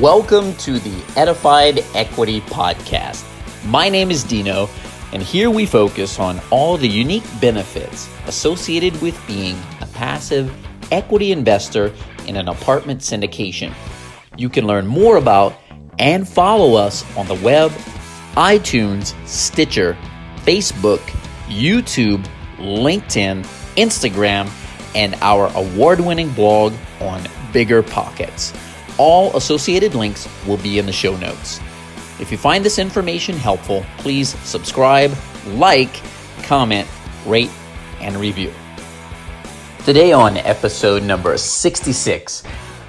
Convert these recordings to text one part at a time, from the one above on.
Welcome to the Edified Equity Podcast. My name is Dino, and here we focus on all the unique benefits associated with being a passive equity investor in an apartment syndication. You can learn more about and follow us on the web, iTunes, Stitcher, Facebook, YouTube, LinkedIn, Instagram, and our award winning blog on Bigger Pockets. All associated links will be in the show notes. If you find this information helpful, please subscribe, like, comment, rate, and review. Today, on episode number 66,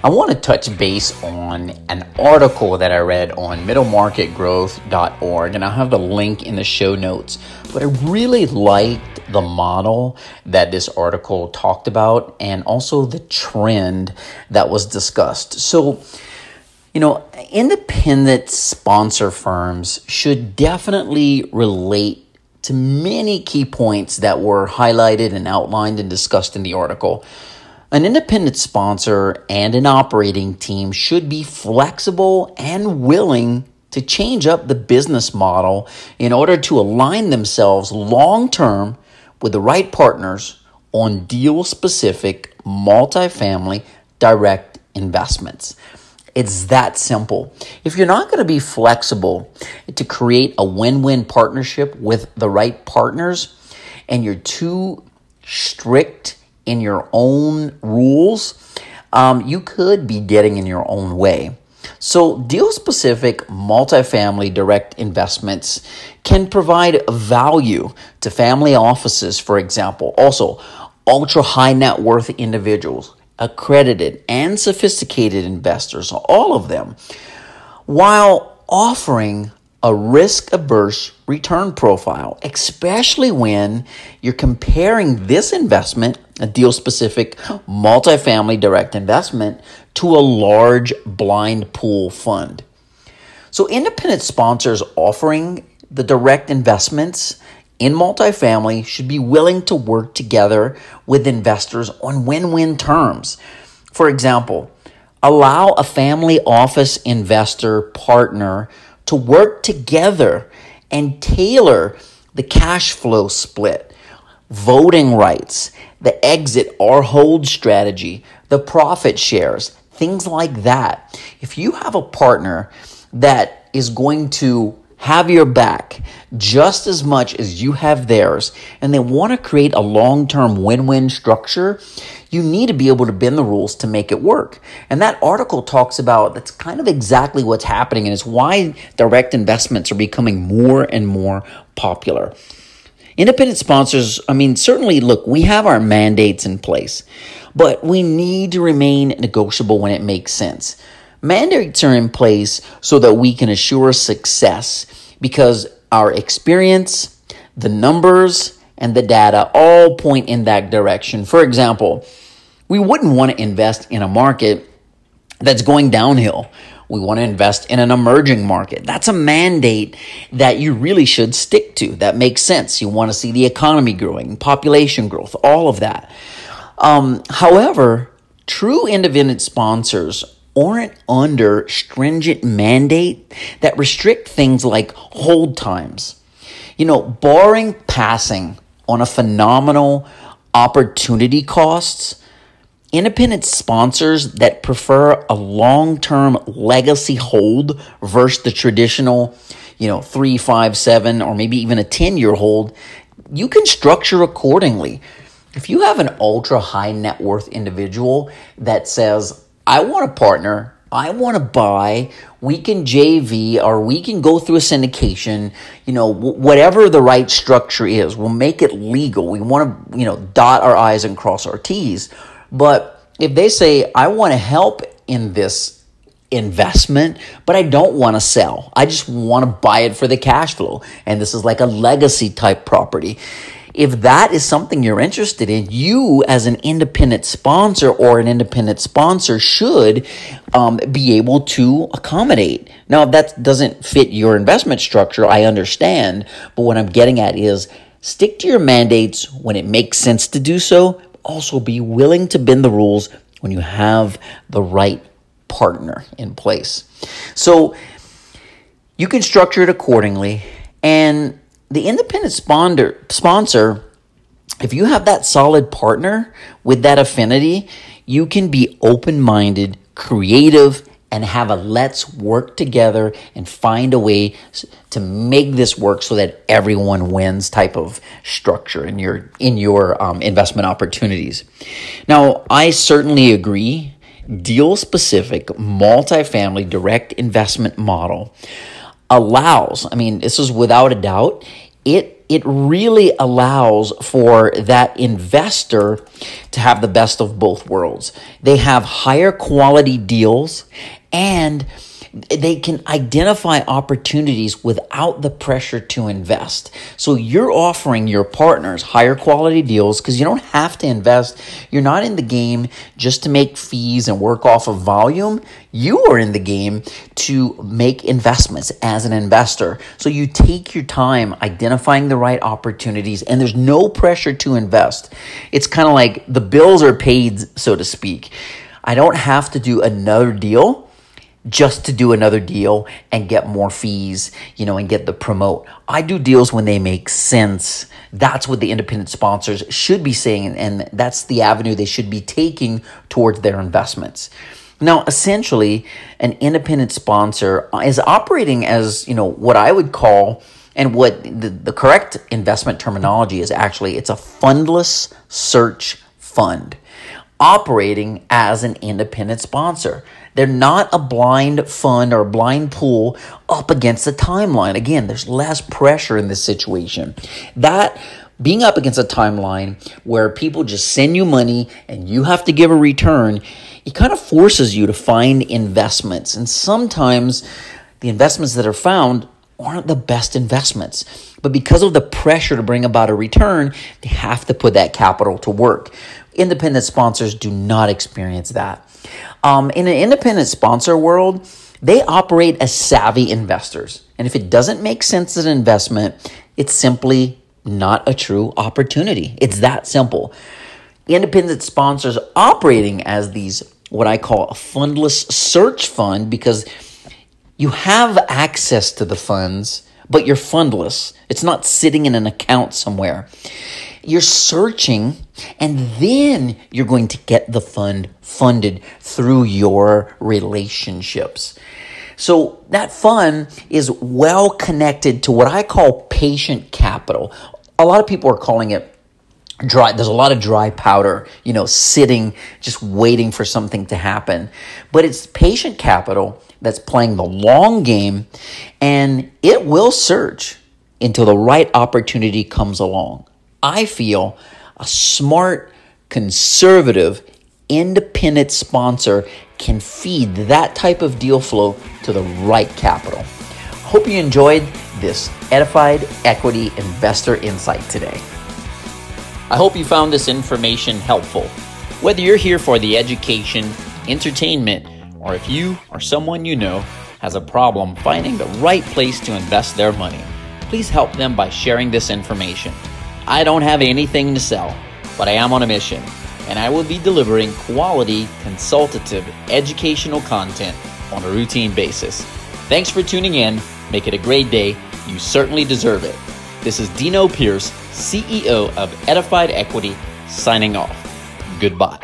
I want to touch base on an article that I read on middlemarketgrowth.org, and I'll have the link in the show notes. But I really liked the model that this article talked about and also the trend that was discussed. So, you know, independent sponsor firms should definitely relate to many key points that were highlighted and outlined and discussed in the article. An independent sponsor and an operating team should be flexible and willing to change up the business model in order to align themselves long term with the right partners on deal specific multifamily direct investments. It's that simple. If you're not going to be flexible to create a win win partnership with the right partners and you're too strict in your own rules, um, you could be getting in your own way. So, deal specific multifamily direct investments can provide value to family offices, for example. Also, ultra high net worth individuals, accredited and sophisticated investors, all of them, while offering a risk averse return profile, especially when you're comparing this investment, a deal specific multifamily direct investment, to a large blind pool fund. So, independent sponsors offering the direct investments in multifamily should be willing to work together with investors on win win terms. For example, allow a family office investor partner to work together and tailor the cash flow split, voting rights, the exit or hold strategy, the profit shares, things like that. If you have a partner that is going to have your back just as much as you have theirs, and they want to create a long term win win structure, you need to be able to bend the rules to make it work. And that article talks about that's kind of exactly what's happening, and it's why direct investments are becoming more and more popular. Independent sponsors, I mean, certainly, look, we have our mandates in place but we need to remain negotiable when it makes sense. Mandates are in place so that we can assure success because our experience, the numbers, and the data all point in that direction. For example, we wouldn't want to invest in a market that's going downhill. We want to invest in an emerging market. That's a mandate that you really should stick to. That makes sense. You want to see the economy growing, population growth, all of that. Um, however, true independent sponsors aren't under stringent mandate that restrict things like hold times. You know, barring passing on a phenomenal opportunity costs, independent sponsors that prefer a long-term legacy hold versus the traditional, you know, three, five, seven, or maybe even a 10-year hold, you can structure accordingly. If you have an ultra high net worth individual that says, I want a partner, I want to buy, we can JV or we can go through a syndication, you know, whatever the right structure is, we'll make it legal. We want to, you know, dot our I's and cross our T's. But if they say, I want to help in this investment, but I don't want to sell. I just want to buy it for the cash flow. And this is like a legacy type property. If that is something you're interested in, you as an independent sponsor or an independent sponsor should um, be able to accommodate. Now, if that doesn't fit your investment structure, I understand. But what I'm getting at is stick to your mandates when it makes sense to do so. Also, be willing to bend the rules when you have the right partner in place. So you can structure it accordingly. And the independent sponsor, sponsor, if you have that solid partner with that affinity, you can be open minded, creative, and have a let's work together and find a way to make this work so that everyone wins type of structure in your in your um, investment opportunities. Now, I certainly agree. Deal specific multifamily direct investment model allows. I mean, this is without a doubt. It it really allows for that investor to have the best of both worlds. They have higher quality deals and they can identify opportunities without the pressure to invest. So you're offering your partners higher quality deals because you don't have to invest. You're not in the game just to make fees and work off of volume. You are in the game to make investments as an investor. So you take your time identifying the right opportunities and there's no pressure to invest. It's kind of like the bills are paid, so to speak. I don't have to do another deal just to do another deal and get more fees, you know, and get the promote. I do deals when they make sense. That's what the independent sponsors should be saying, and that's the avenue they should be taking towards their investments. Now, essentially, an independent sponsor is operating as, you know, what I would call and what the, the correct investment terminology is actually it's a fundless search fund operating as an independent sponsor. They're not a blind fund or a blind pool up against the timeline. Again, there's less pressure in this situation. That being up against a timeline where people just send you money and you have to give a return, it kind of forces you to find investments. And sometimes the investments that are found aren't the best investments. But because of the pressure to bring about a return, they have to put that capital to work. Independent sponsors do not experience that. Um, in an independent sponsor world, they operate as savvy investors. And if it doesn't make sense as an investment, it's simply not a true opportunity. It's that simple. Independent sponsors operating as these, what I call a fundless search fund, because you have access to the funds, but you're fundless. It's not sitting in an account somewhere. You're searching and then you're going to get the fund funded through your relationships. So that fund is well connected to what I call patient capital. A lot of people are calling it dry there's a lot of dry powder you know sitting just waiting for something to happen but it's patient capital that's playing the long game and it will search until the right opportunity comes along I feel a smart, conservative, independent sponsor can feed that type of deal flow to the right capital. Hope you enjoyed this edified equity investor insight today. I hope you found this information helpful. Whether you're here for the education, entertainment, or if you or someone you know has a problem finding the right place to invest their money, please help them by sharing this information. I don't have anything to sell, but I am on a mission, and I will be delivering quality, consultative, educational content on a routine basis. Thanks for tuning in. Make it a great day. You certainly deserve it. This is Dino Pierce, CEO of Edified Equity, signing off. Goodbye.